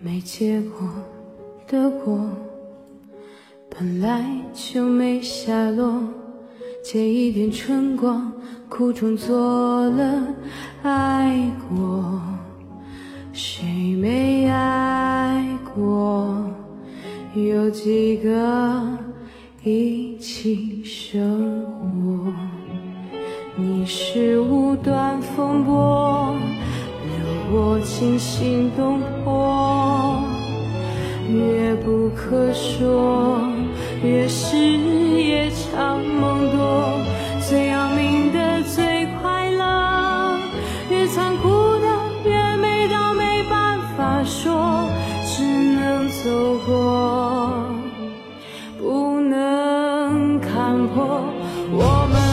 没结果的果，本来就没下落。借一点春光，苦中作乐，爱过，谁没爱过？有几个一起生活？你是无端风波，流我惊心动魄，越不可说，越是夜长梦多。最要命的最快乐，越残酷的越美到没办法说，只能走过，不能看破。我们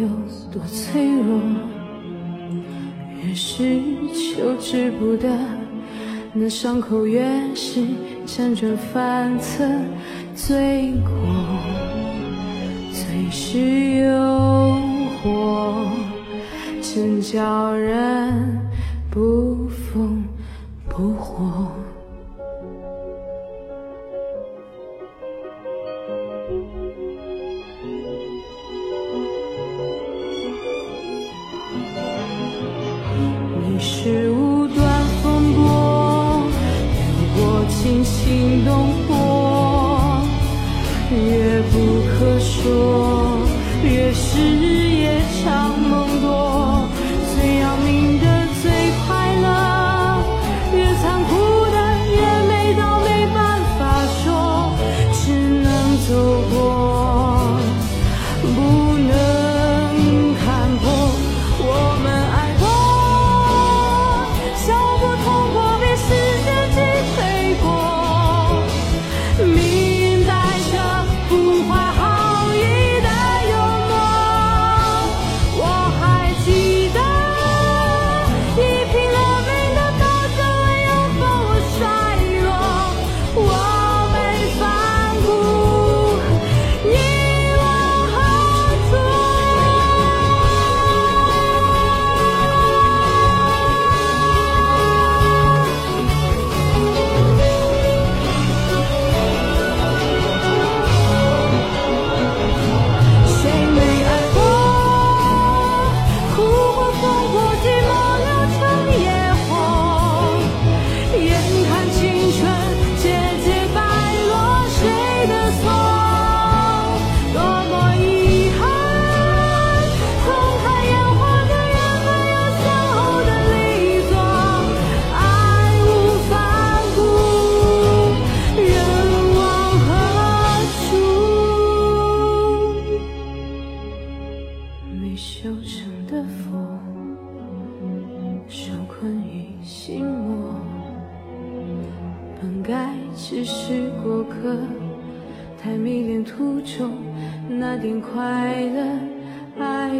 有多脆弱，越是求之不得，那伤口越是辗转反侧，罪过，最是诱惑，真叫人不疯不活。越不可说，越是只是过客，太迷恋途中那点快乐，爱